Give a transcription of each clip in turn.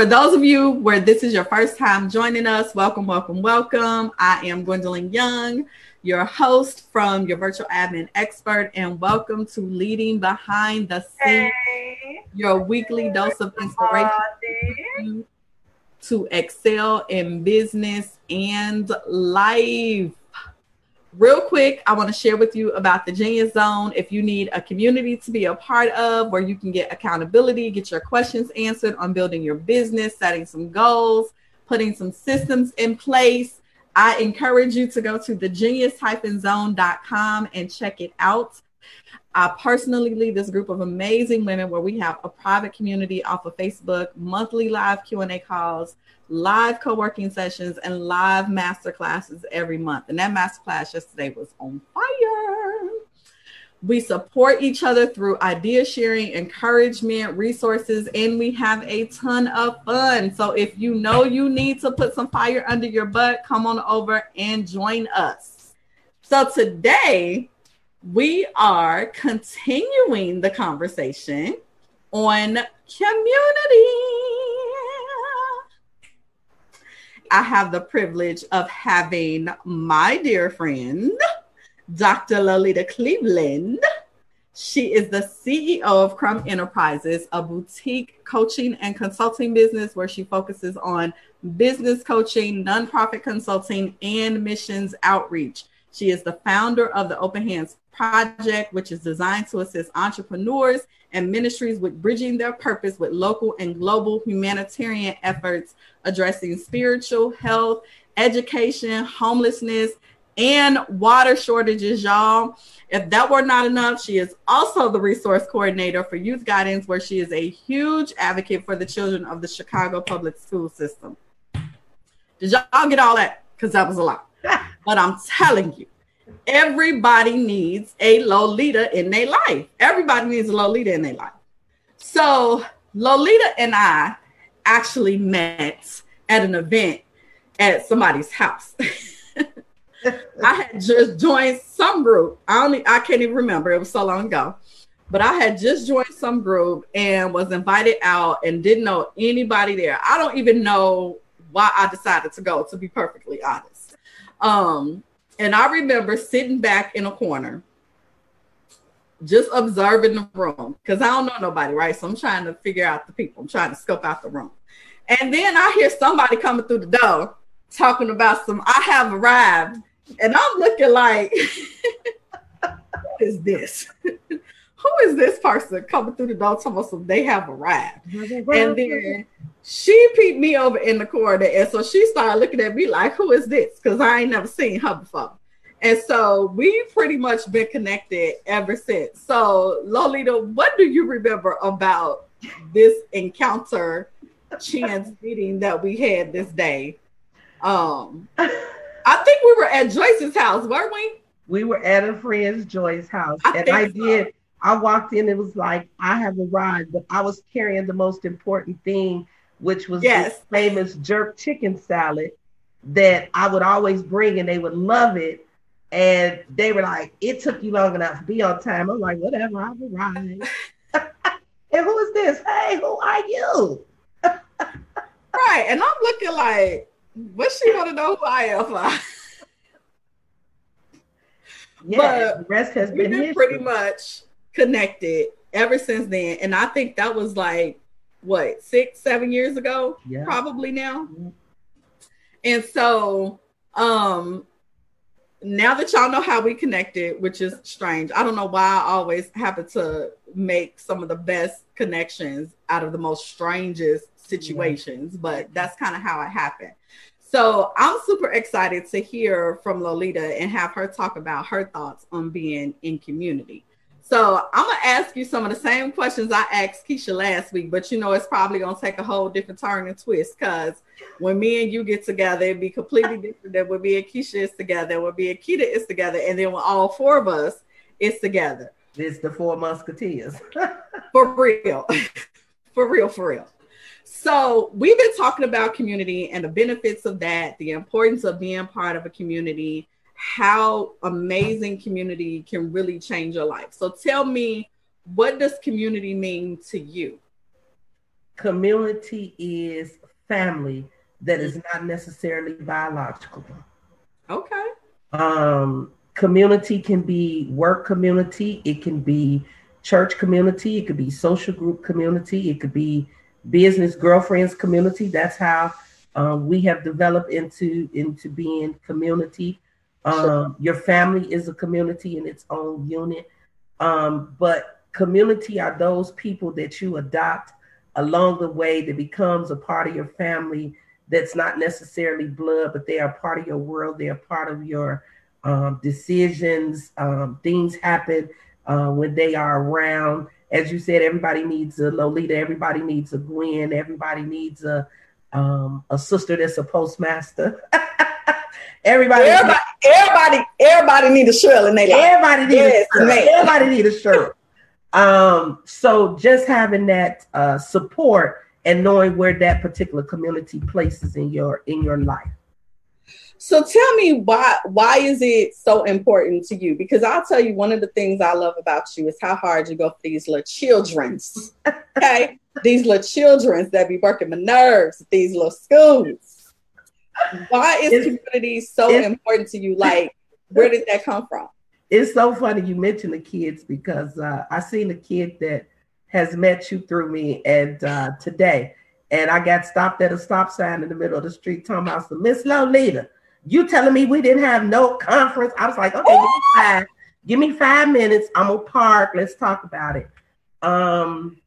for those of you where this is your first time joining us, welcome, welcome, welcome. I am Gwendolyn Young, your host from your virtual admin expert, and welcome to Leading Behind the Scenes, hey. your weekly dose of inspiration to excel in business and life. Real quick, I want to share with you about the Genius Zone. If you need a community to be a part of where you can get accountability, get your questions answered on building your business, setting some goals, putting some systems in place, I encourage you to go to thegenius-zone.com and check it out. I personally lead this group of amazing women where we have a private community off of Facebook, monthly live Q&A calls, live co-working sessions, and live master classes every month. And that master class yesterday was on fire. We support each other through idea sharing, encouragement, resources, and we have a ton of fun. So if you know you need to put some fire under your butt, come on over and join us. So today, we are continuing the conversation on community. I have the privilege of having my dear friend, Dr. Lolita Cleveland. She is the CEO of Crumb Enterprises, a boutique coaching and consulting business where she focuses on business coaching, nonprofit consulting, and missions outreach. She is the founder of the Open Hands Project, which is designed to assist entrepreneurs and ministries with bridging their purpose with local and global humanitarian efforts addressing spiritual health, education, homelessness, and water shortages, y'all. If that were not enough, she is also the resource coordinator for youth guidance, where she is a huge advocate for the children of the Chicago public school system. Did y'all get all that? Because that was a lot. but I'm telling you, everybody needs a Lolita in their life. Everybody needs a Lolita in their life. So Lolita and I actually met at an event at somebody's house. I had just joined some group. I only I can't even remember. It was so long ago. But I had just joined some group and was invited out and didn't know anybody there. I don't even know why I decided to go, to be perfectly honest. Um, and I remember sitting back in a corner, just observing the room because I don't know nobody, right? So I'm trying to figure out the people. I'm trying to scope out the room. And then I hear somebody coming through the door talking about some I have arrived. And I'm looking like, what is this? Who is this person coming through the door talking about some they have arrived? And then she peeped me over in the corner. And so she started looking at me like, who is this? Because I ain't never seen her before. And so we've pretty much been connected ever since. So Lolita, what do you remember about this encounter chance meeting that we had this day? Um I think we were at Joyce's house, weren't we? We were at a friend's Joyce's house. I and I so. did I walked in, it was like I have arrived, but I was carrying the most important thing, which was yes. this famous jerk chicken salad that I would always bring and they would love it. And they were like, it took you long enough to be on time. I'm like, whatever, I've arrived. and who is this? Hey, who are you? right. And I'm looking like, what she want to know who I am yeah, but the rest has been pretty much connected ever since then. And I think that was like what six, seven years ago, yeah. probably now. Mm-hmm. And so um now that y'all know how we connected, which is strange, I don't know why I always happen to make some of the best connections out of the most strangest situations, yeah. but that's kind of how it happened. So I'm super excited to hear from Lolita and have her talk about her thoughts on being in community. So I'm gonna ask you some of the same questions I asked Keisha last week, but you know it's probably gonna take a whole different turn and twist because when me and you get together, it'd be completely different than when me and Keisha is together, when me and Keita is together, and then when all four of us is together. It's the four musketeers. for real. for real, for real. So we've been talking about community and the benefits of that, the importance of being part of a community how amazing community can really change your life. So tell me, what does community mean to you? community is family that is not necessarily biological. Okay. Um, community can be work community, it can be church community, it could be social group community, it could be business girlfriends community. That's how um, we have developed into into being community. Um, sure. Your family is a community in its own unit, um, but community are those people that you adopt along the way that becomes a part of your family. That's not necessarily blood, but they are part of your world. They are part of your um, decisions. Um, things happen uh, when they are around. As you said, everybody needs a Lolita. Everybody needs a Gwen. Everybody needs a um, a sister that's a postmaster. everybody, everybody, everybody, everybody need a Cheryl in their life. Everybody need yes, a Cheryl. Everybody need a Cheryl. um, so just having that uh, support and knowing where that particular community places in your in your life. So tell me why why is it so important to you? Because I'll tell you one of the things I love about you is how hard you go for these little childrens. Okay. these little childrens that be working my nerves these little schools. Why is it's, community so important to you? Like, where did that come from? It's so funny you mentioned the kids because uh, I seen a kid that has met you through me and uh, today, and I got stopped at a stop sign in the middle of the street talking about some Miss Lolita you telling me we didn't have no conference? I was like, okay, give me five, give me five minutes. I'm gonna park. Let's talk about it. Um,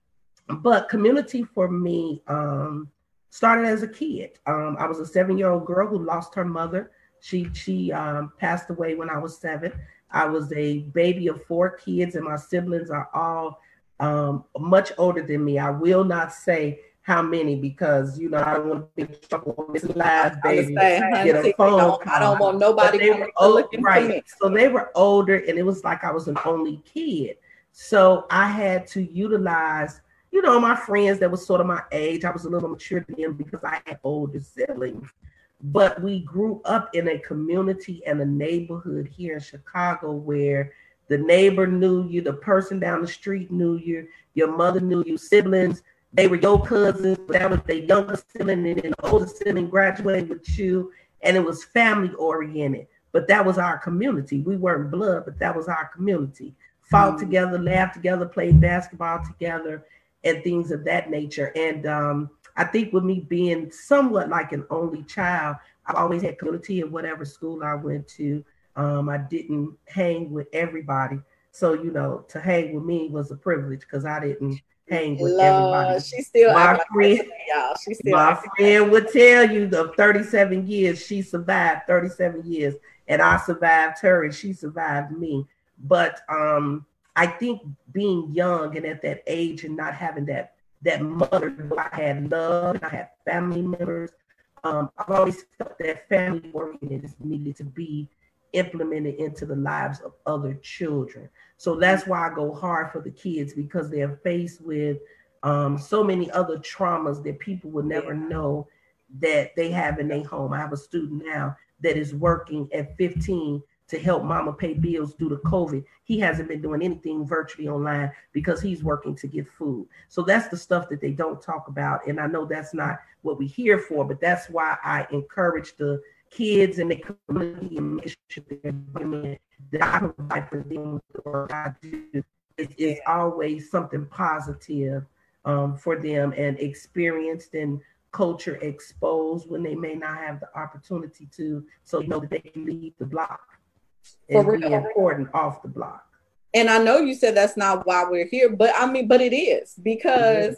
but community for me um, started as a kid. Um, I was a seven-year-old girl who lost her mother. She she um, passed away when I was seven. I was a baby of four kids, and my siblings are all um, much older than me. I will not say how many because you know I don't want to be in trouble on this live baby. Get a phone don't, I don't want nobody they were old, right. So they were older, and it was like I was an only kid. So I had to utilize, you know, my friends that was sort of my age. I was a little mature than them because I had older siblings. But we grew up in a community and a neighborhood here in Chicago where the neighbor knew you, the person down the street knew you, your mother knew you, siblings they were your cousins, but that was the younger sibling and then the older sibling graduated with you, and it was family oriented. But that was our community. We weren't blood, but that was our community. Fought mm together, laughed together, played basketball together, and things of that nature. And um, I think with me being somewhat like an only child, I've always had community in whatever school I went to. Um, I didn't hang with everybody. So, you know, to hang with me was a privilege because I didn't hang with everybody. She still my friend, y'all. She still my friend would tell you the 37 years she survived 37 years, and I survived her, and she survived me. But um, I think being young and at that age and not having that that mother who I had love and I had family members. Um, I've always felt that family oriented is needed to be implemented into the lives of other children. So that's why I go hard for the kids because they're faced with um, so many other traumas that people would never know that they have in their home. I have a student now that is working at 15 to help mama pay bills due to COVID. He hasn't been doing anything virtually online because he's working to get food. So that's the stuff that they don't talk about. And I know that's not what we're here for, but that's why I encourage the kids in the community and make sure that I provide for them what I do is, is always something positive um, for them and experienced and culture exposed when they may not have the opportunity to, so you know that they can leave the block and be important off the block. And I know you said that's not why we're here, but I mean, but it is because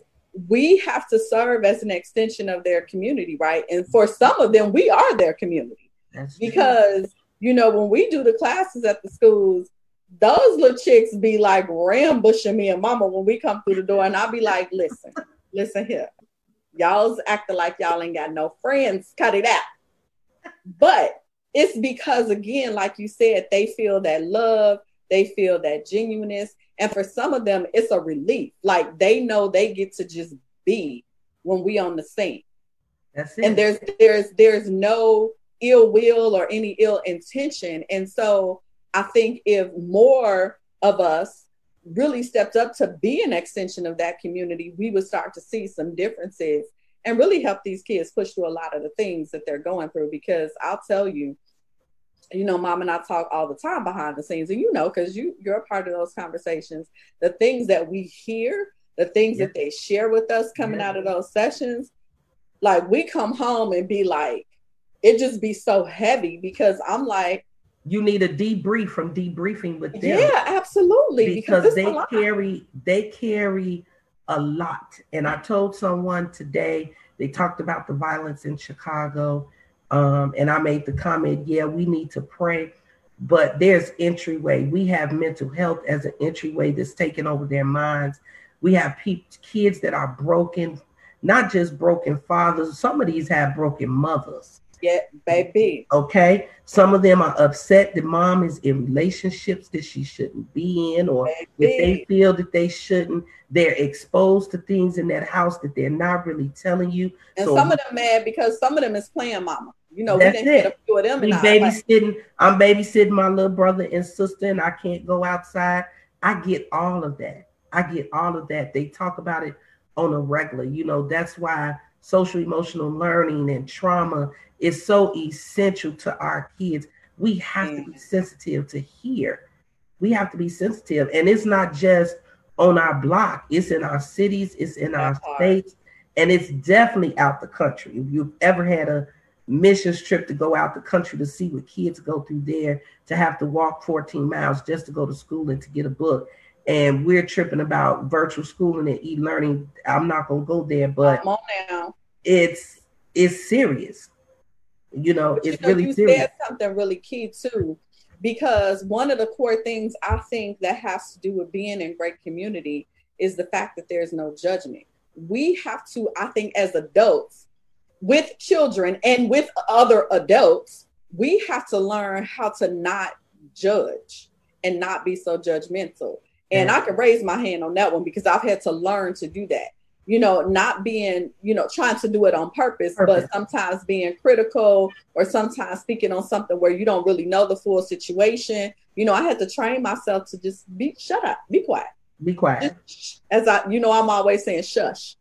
we have to serve as an extension of their community, right? And for some of them, we are their community. That's because, true. you know, when we do the classes at the schools, those little chicks be like rambushing me and mama when we come through the door. And I'll be like, listen, listen here. Y'all's acting like y'all ain't got no friends. Cut it out. But it's because, again, like you said, they feel that love, they feel that genuineness and for some of them, it's a relief. Like they know they get to just be when we on the scene. That's it. And there's there's there's no ill will or any ill intention. And so I think if more of us really stepped up to be an extension of that community, we would start to see some differences and really help these kids push through a lot of the things that they're going through. Because I'll tell you, you know, mom and I talk all the time behind the scenes, and you know, because you you're a part of those conversations. The things that we hear, the things yeah. that they share with us coming yeah. out of those sessions, like we come home and be like, it just be so heavy because I'm like, you need a debrief from debriefing with them. Yeah, absolutely. Because, because they carry they carry a lot. And I told someone today they talked about the violence in Chicago, um, and I made the comment, yeah, we need to pray, but there's entryway. We have mental health as an entryway that's taken over their minds. We have pe- kids that are broken, not just broken fathers. Some of these have broken mothers. Yeah, baby. Okay. Some of them are upset that mom is in relationships that she shouldn't be in, or baby. if they feel that they shouldn't, they're exposed to things in that house that they're not really telling you. And so, some of them mad because some of them is playing mama. You know, that's we didn't it. a few of them. We babysitting. Like, I'm babysitting my little brother and sister, and I can't go outside. I get all of that. I get all of that. They talk about it on a regular. You know, that's why social emotional learning and trauma is so essential to our kids. We have mm. to be sensitive to hear. We have to be sensitive. And it's not just on our block, it's in our cities, it's in our states, and it's definitely out the country. If you've ever had a missions trip to go out the country to see what kids go through there, to have to walk 14 miles just to go to school and to get a book. And we're tripping about virtual schooling and e-learning. I'm not gonna go there, but it's it's serious. You know, but it's you know, really you serious. said something really key too, because one of the core things I think that has to do with being in great community is the fact that there's no judgment. We have to, I think, as adults, with children and with other adults, we have to learn how to not judge and not be so judgmental. And. I can raise my hand on that one because I've had to learn to do that you know, not being, you know, trying to do it on purpose, purpose, but sometimes being critical or sometimes speaking on something where you don't really know the full situation. You know, I had to train myself to just be shut up, be quiet. Be quiet. Just, as I, you know, I'm always saying shush.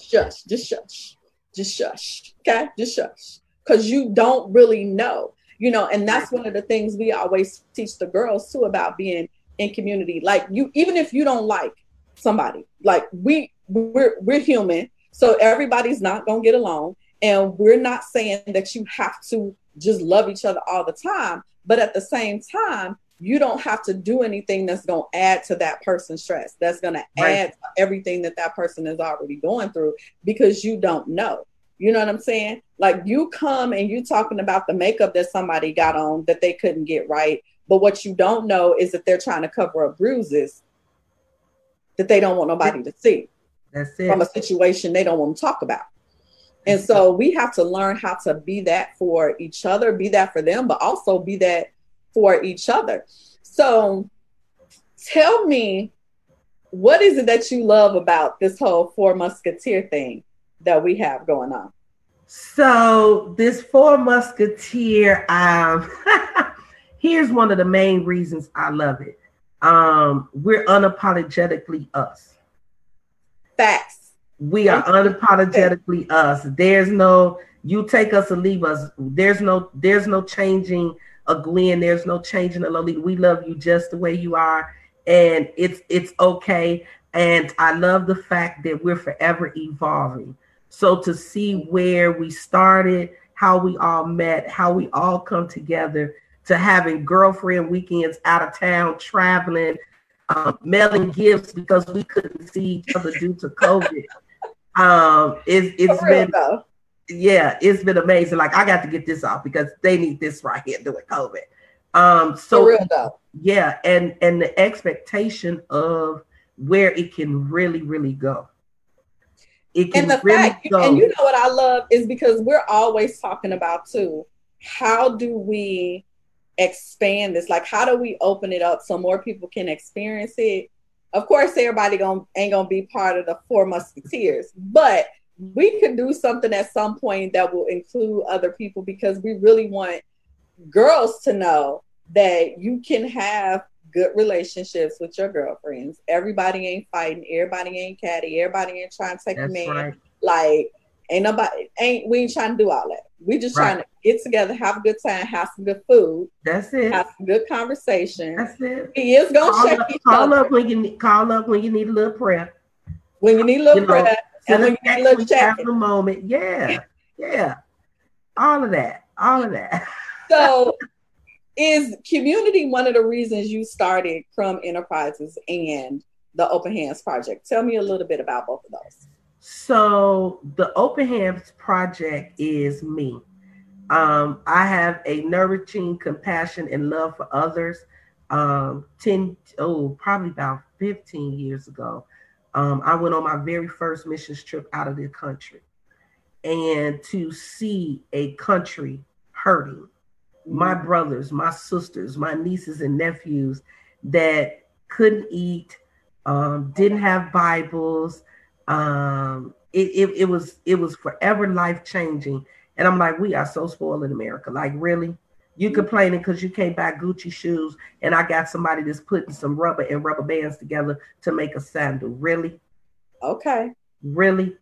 Shush, just shush. Just shush. Okay? Just shush. Because you don't really know. You know, and that's one of the things we always teach the girls too about being in community. Like you, even if you don't like somebody, like we we're we're human, so everybody's not gonna get along, and we're not saying that you have to just love each other all the time, but at the same time, you don't have to do anything that's going to add to that person's stress. That's going to add to everything that that person is already going through because you don't know. You know what I'm saying? Like you come and you talking about the makeup that somebody got on that they couldn't get right, but what you don't know is that they're trying to cover up bruises that they don't want nobody to see. That's it. From a situation they don't want to talk about. And so we have to learn how to be that for each other, be that for them, but also be that for each other. So tell me, what is it that you love about this whole Four Musketeer thing that we have going on? So this Four Musketeer, um, here's one of the main reasons I love it. Um, we're unapologetically us. Facts. We are unapologetically us. There's no you take us or leave us. There's no there's no changing a Gwen. There's no changing a Lolita. We love you just the way you are, and it's it's okay. And I love the fact that we're forever evolving. So to see where we started, how we all met, how we all come together, to having girlfriend weekends out of town, traveling, um, mailing gifts because we couldn't see each other due to COVID. um, it, it's been though. Yeah, it's been amazing. Like I got to get this off because they need this right here doing COVID. Um, so real, yeah, and and the expectation of where it can really, really go. It can and the really fact, go. and you know what I love is because we're always talking about too. How do we expand this? Like, how do we open it up so more people can experience it? Of course, everybody gonna, ain't gonna be part of the Four Musketeers, but we could do something at some point that will include other people because we really want girls to know that you can have good relationships with your girlfriends. Everybody ain't fighting. Everybody ain't catty. Everybody ain't trying to take That's a man. Right. Like ain't nobody ain't we ain't trying to do all that. We just right. trying to get together, have a good time, have some good food. That's it. Have some good conversation. That's it. He is gonna call check up, call other. up when you call up when you need a little prayer. When you need a little you prayer. Know, and when you little check. a moment. Yeah. Yeah. All of that. All of that. So is community one of the reasons you started Crumb Enterprises and the Open Hands Project? Tell me a little bit about both of those. So the Open Hands Project is me. Um, I have a nurturing compassion and love for others. Um, 10, oh, probably about 15 years ago, um, I went on my very first missions trip out of the country. And to see a country hurting, my mm-hmm. brothers, my sisters, my nieces and nephews that couldn't eat, um, didn't have Bibles. Um, it, it, it was it was forever life changing. And I'm like, we are so spoiled in America. Like, really? You complaining because you can't buy Gucci shoes, and I got somebody that's putting some rubber and rubber bands together to make a sandal. Really? Okay. Really?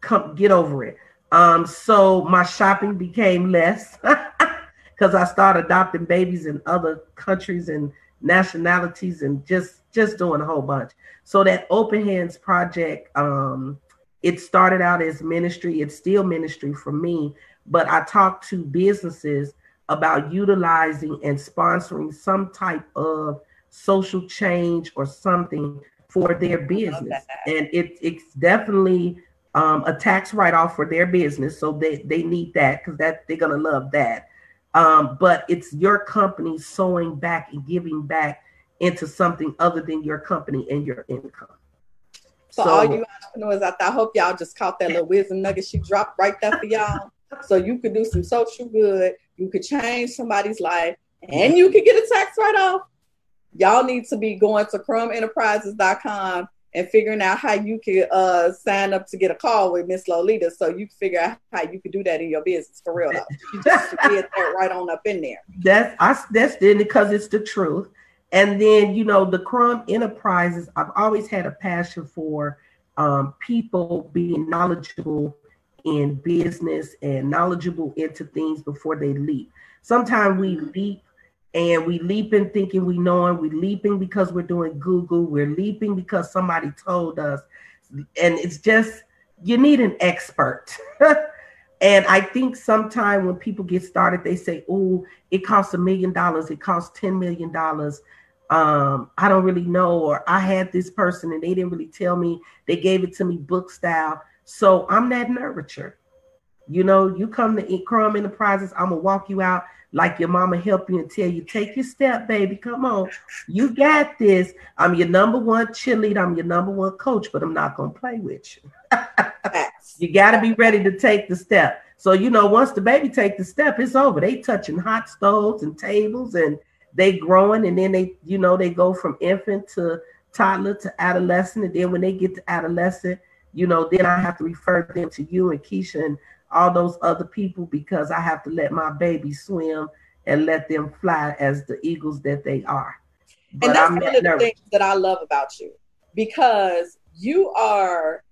Come get over it. Um, so my shopping became less. because I started adopting babies in other countries and nationalities and just just doing a whole bunch. So that Open Hands project, um, it started out as ministry. It's still ministry for me, but I talk to businesses about utilizing and sponsoring some type of social change or something for their business. And it, it's definitely um, a tax write-off for their business. So they, they need that because that they're gonna love that um, but it's your company sowing back and giving back into something other than your company and your income. So, so all you entrepreneurs out there, I hope y'all just caught that little wisdom nugget she dropped right there for y'all. so you could do some social good, you could change somebody's life, and you could get a tax write-off. Y'all need to be going to crumbenterprises.com and figuring out how you can uh, sign up to get a call with Miss Lolita so you can figure out how you can do that in your business for real though. You just get that right on up in there. That's I that's it because it's the truth. And then you know the Crumb Enterprises, I've always had a passion for um, people being knowledgeable in business and knowledgeable into things before they leap. Sometimes we leap and we leap leaping thinking we know we leaping because we're doing google we're leaping because somebody told us. And it's just you need an expert. And i think sometimes when people get started they say oh it costs a million dollars it costs 10 million dollars. Um, i don't really know or i had this person and they didn't really tell me. They gave it to me book style so i'm that nurturer you know you come to crumb enterprises i'm gonna walk you out like your mama help you and tell you, take your step, baby. Come on. You got this. I'm your number one cheerleader. I'm your number one coach, but I'm not gonna play with you. you gotta be ready to take the step. So you know, once the baby take the step, it's over. They touching hot stoves and tables and they growing, and then they, you know, they go from infant to toddler to adolescent. And then when they get to adolescent, you know, then I have to refer them to you and Keisha and all those other people because I have to let my baby swim and let them fly as the eagles that they are. But and that's I'm one of the things that I love about you because you are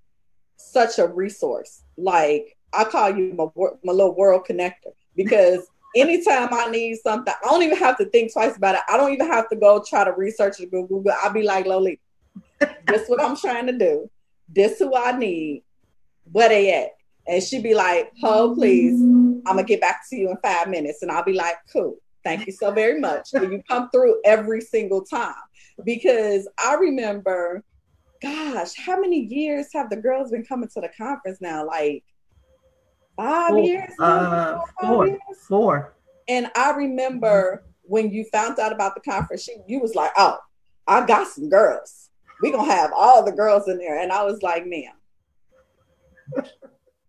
such a resource. Like I call you my, my little world connector because anytime I need something, I don't even have to think twice about it. I don't even have to go try to research it, Google. I'll be like, Loli, this what I'm trying to do. This who I need. Where they at? And she'd be like, Oh, please, I'm gonna get back to you in five minutes. And I'll be like, Cool, thank you so very much. And you come through every single time. Because I remember, gosh, how many years have the girls been coming to the conference now? Like five four, years? Uh, four, years? four. And I remember when you found out about the conference, she, you was like, Oh, I got some girls. We're gonna have all the girls in there. And I was like, ma'am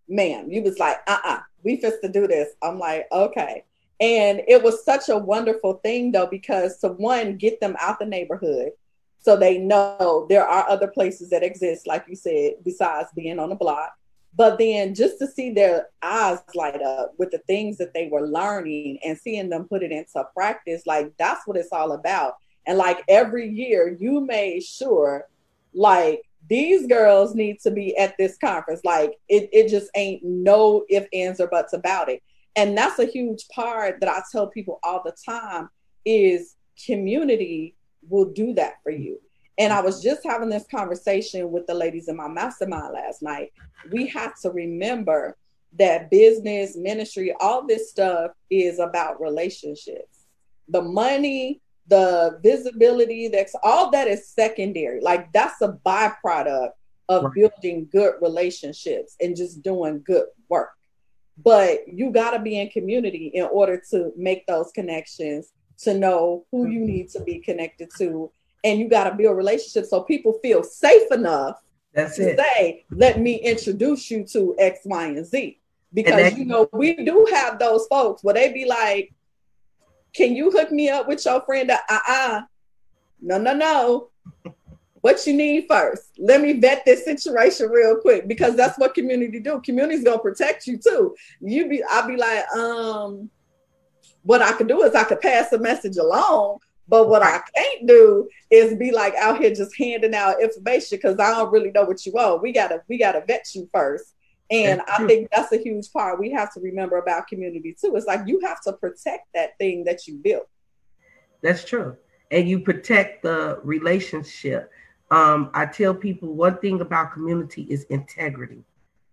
ma'am, you was like, uh-uh, we fist to do this. I'm like, okay. And it was such a wonderful thing though, because to one, get them out the neighborhood so they know there are other places that exist, like you said, besides being on the block. But then just to see their eyes light up with the things that they were learning and seeing them put it into practice, like that's what it's all about. And like every year, you made sure, like, these girls need to be at this conference. Like, it, it just ain't no if, ands, or buts about it. And that's a huge part that I tell people all the time is community will do that for you. And I was just having this conversation with the ladies in my mastermind last night. We have to remember that business, ministry, all this stuff is about relationships. The money, the visibility, that's all that is secondary. Like that's a byproduct of right. building good relationships and just doing good work. But you got to be in community in order to make those connections, to know who you mm-hmm. need to be connected to, and you got to build relationships so people feel safe enough That's to it. say, "Let me introduce you to X, Y, and Z." Because and that, you know we do have those folks where they be like, "Can you hook me up with your friend?" Uh uh no, no, no. what you need first. Let me vet this situation real quick because that's what community do. Community's gonna protect you too. You be, I'll be like, um, what I could do is I could pass the message along, but what I can't do is be like out here just handing out information because I don't really know what you want. We gotta we gotta vet you first. And I think that's a huge part we have to remember about community too. It's like you have to protect that thing that you built. That's true. And you protect the relationship. Um, I tell people one thing about community is integrity.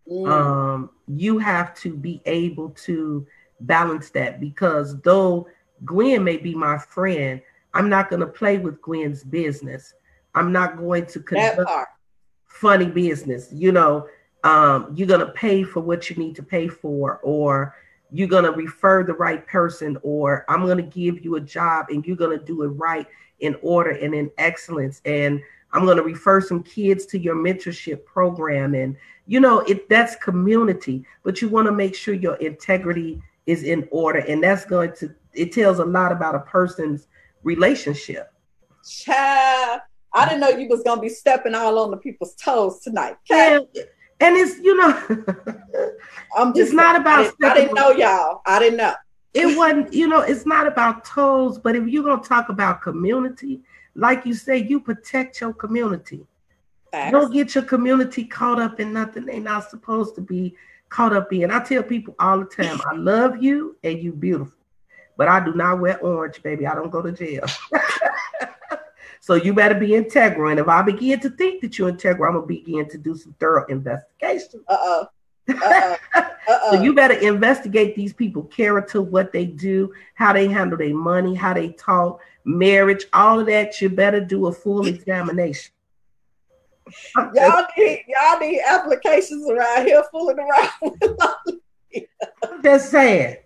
Mm. Um, you have to be able to balance that because though Gwen may be my friend, I'm not going to play with Gwen's business. I'm not going to conduct funny business. You know, um, you're going to pay for what you need to pay for, or you're going to refer the right person, or I'm going to give you a job and you're going to do it right in order and in excellence. And I'm going to refer some kids to your mentorship program. And, you know, it that's community, but you want to make sure your integrity is in order. And that's going to, it tells a lot about a person's relationship. Child, I didn't know you was gonna be stepping all on the people's toes tonight. And, and it's you know, I'm just it's not about. I didn't, I didn't know y'all. I didn't know. It wasn't, you know, it's not about toes, but if you're gonna talk about community, like you say, you protect your community. Facts. Don't get your community caught up in nothing they're not supposed to be caught up in. I tell people all the time, I love you and you beautiful but I do not wear orange, baby. I don't go to jail. so you better be integral. And if I begin to think that you're integral, I'm gonna begin to do some thorough investigation. Uh-oh. Uh-oh. Uh-oh. so you better investigate these people, character, what they do, how they handle their money, how they talk, marriage, all of that. You better do a full examination. y'all need y'all need applications around here fooling around. Just saying.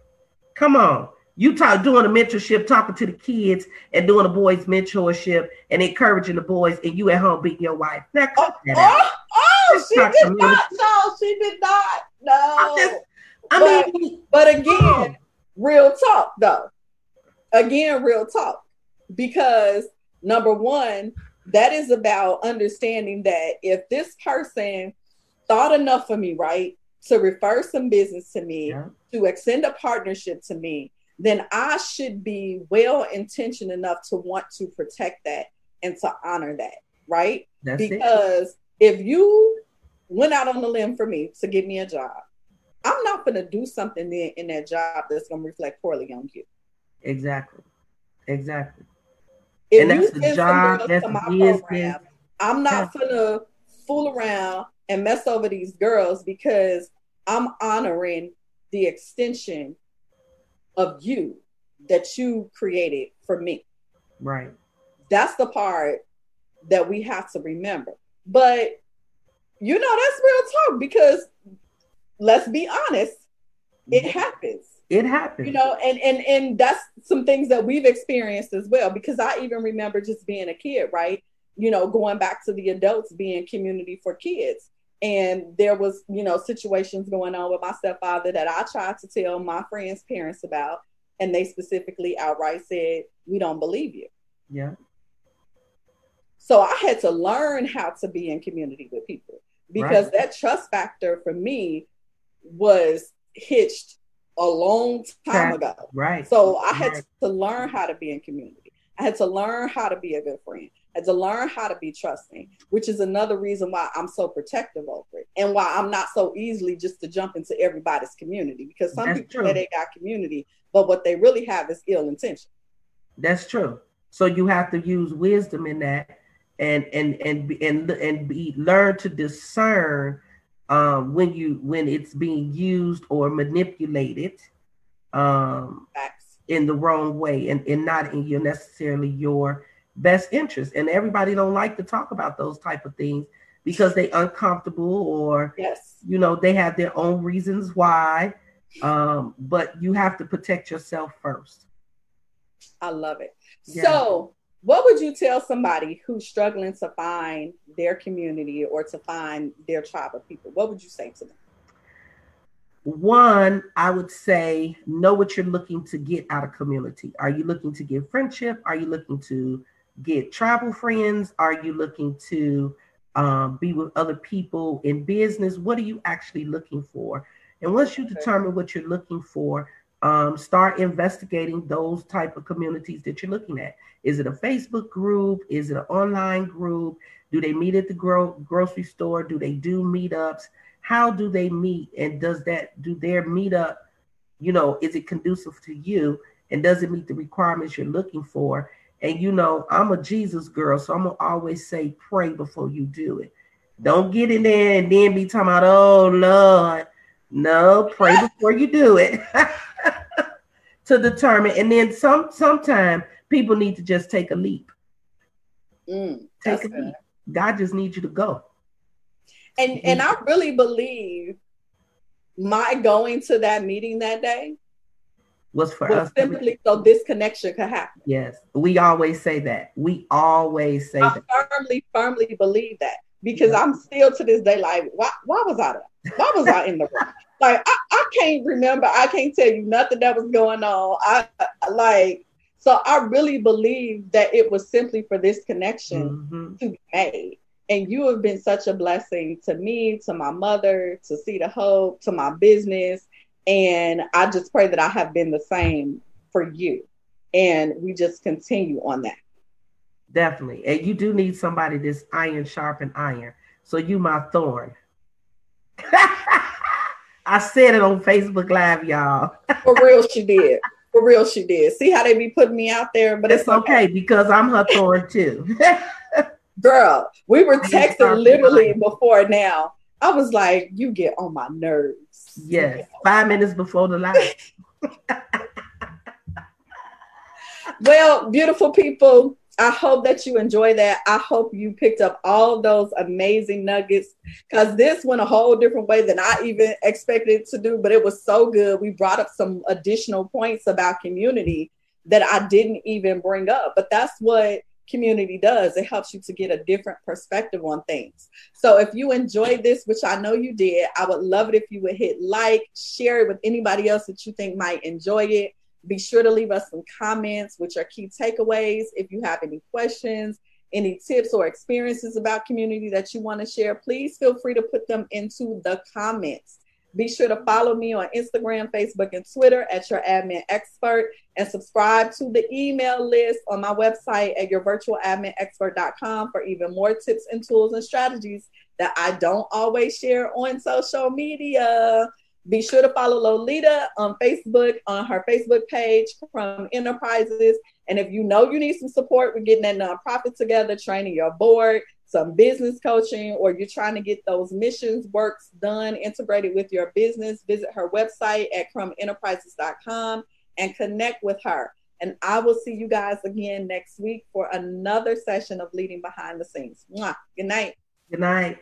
Come on. You talk doing a mentorship, talking to the kids and doing a boys mentorship and encouraging the boys, and you at home beating your wife. Now, oh, oh, oh she did not. No, she did not. No. Just, I but, mean, but again, oh. real talk though. Again, real talk. Because number one, that is about understanding that if this person thought enough of me, right, to refer some business to me, yeah. to extend a partnership to me, then I should be well intentioned enough to want to protect that and to honor that, right? That's because it. if you went out on the limb for me to give me a job, I'm not going to do something in, in that job that's going to reflect poorly on you. Exactly. Exactly. If and that's the job, that's my program, I'm not going to fool around and mess over these girls because I'm honoring the extension of you that you created for me. Right. That's the part that we have to remember. But you know, that's real talk because let's be honest, it mm-hmm. happens. It happens. You know, and and and that's some things that we've experienced as well. Because I even remember just being a kid, right? You know, going back to the adults being community for kids and there was you know situations going on with my stepfather that i tried to tell my friends parents about and they specifically outright said we don't believe you yeah so i had to learn how to be in community with people because right. that trust factor for me was hitched a long time ago right so i had right. to learn how to be in community I had to learn how to be a good friend. To learn how to be trusting, which is another reason why I'm so protective over it and why I'm not so easily just to jump into everybody's community because some That's people true. say they got community, but what they really have is ill intention. That's true. So you have to use wisdom in that and and and and and be learn to discern um, when you when it's being used or manipulated um, in the wrong way and, and not in your necessarily your best interest. And everybody don't like to talk about those type of things because they uncomfortable or yes, you know, they have their own reasons why. Um, but you have to protect yourself first. I love it. Yeah. So what would you tell somebody who's struggling to find their community or to find their tribe of people? What would you say to them? One, I would say know what you're looking to get out of community. Are you looking to get friendship? Are you looking to get travel friends? Are you looking to um, be with other people in business? What are you actually looking for? And once you determine what you're looking for, um, start investigating those type of communities that you're looking at. Is it a Facebook group? Is it an online group? Do they meet at the gro- grocery store? Do they do meetups? how do they meet and does that do their meetup you know is it conducive to you and does it meet the requirements you're looking for and you know i'm a jesus girl so i'm gonna always say pray before you do it. Don't get in there and then be talking about oh lord. No pray before you do it to determine. And then some sometime people need to just take a leap. Mm, take a leap. god just needs you to go. And and I really believe my going to that meeting that day was for was us simply so this connection could happen. Yes, we always say that. We always say I that. firmly, firmly believe that because yeah. I'm still to this day like, why, why was I there? Why was I in the room? Like, I, I can't remember. I can't tell you nothing that was going on. I like, so I really believe that it was simply for this connection mm-hmm. to be made. And you have been such a blessing to me, to my mother, to See the Hope, to my business. And I just pray that I have been the same for you. And we just continue on that. Definitely. And you do need somebody that's iron sharpen iron. So you my thorn. I said it on Facebook Live, y'all. for real, she did. For real, she did. See how they be putting me out there, but it's, it's okay. okay because I'm her thorn too. Girl, we were texting literally before now. I was like, you get on my nerves. Yes, five minutes before the live. well, beautiful people, I hope that you enjoy that. I hope you picked up all those amazing nuggets because this went a whole different way than I even expected to do, but it was so good. We brought up some additional points about community that I didn't even bring up, but that's what community does. It helps you to get a different perspective on things. So if you enjoyed this, which I know you did, I would love it if you would hit like, share it with anybody else that you think might enjoy it. Be sure to leave us some comments, which are key takeaways. If you have any questions, any tips or experiences about community that you want to share, please feel free to put them into the comments. Be sure to follow me on Instagram, Facebook, and Twitter at your admin expert and subscribe to the email list on my website at yourvirtualadminexpert.com for even more tips and tools and strategies that I don't always share on social media. Be sure to follow Lolita on Facebook, on her Facebook page Crumb Enterprises. And if you know you need some support with getting that nonprofit together, training your board, some business coaching, or you're trying to get those missions works done integrated with your business, visit her website at crumbenterprises.com and connect with her. And I will see you guys again next week for another session of Leading Behind the Scenes. Mwah. Good night. Good night.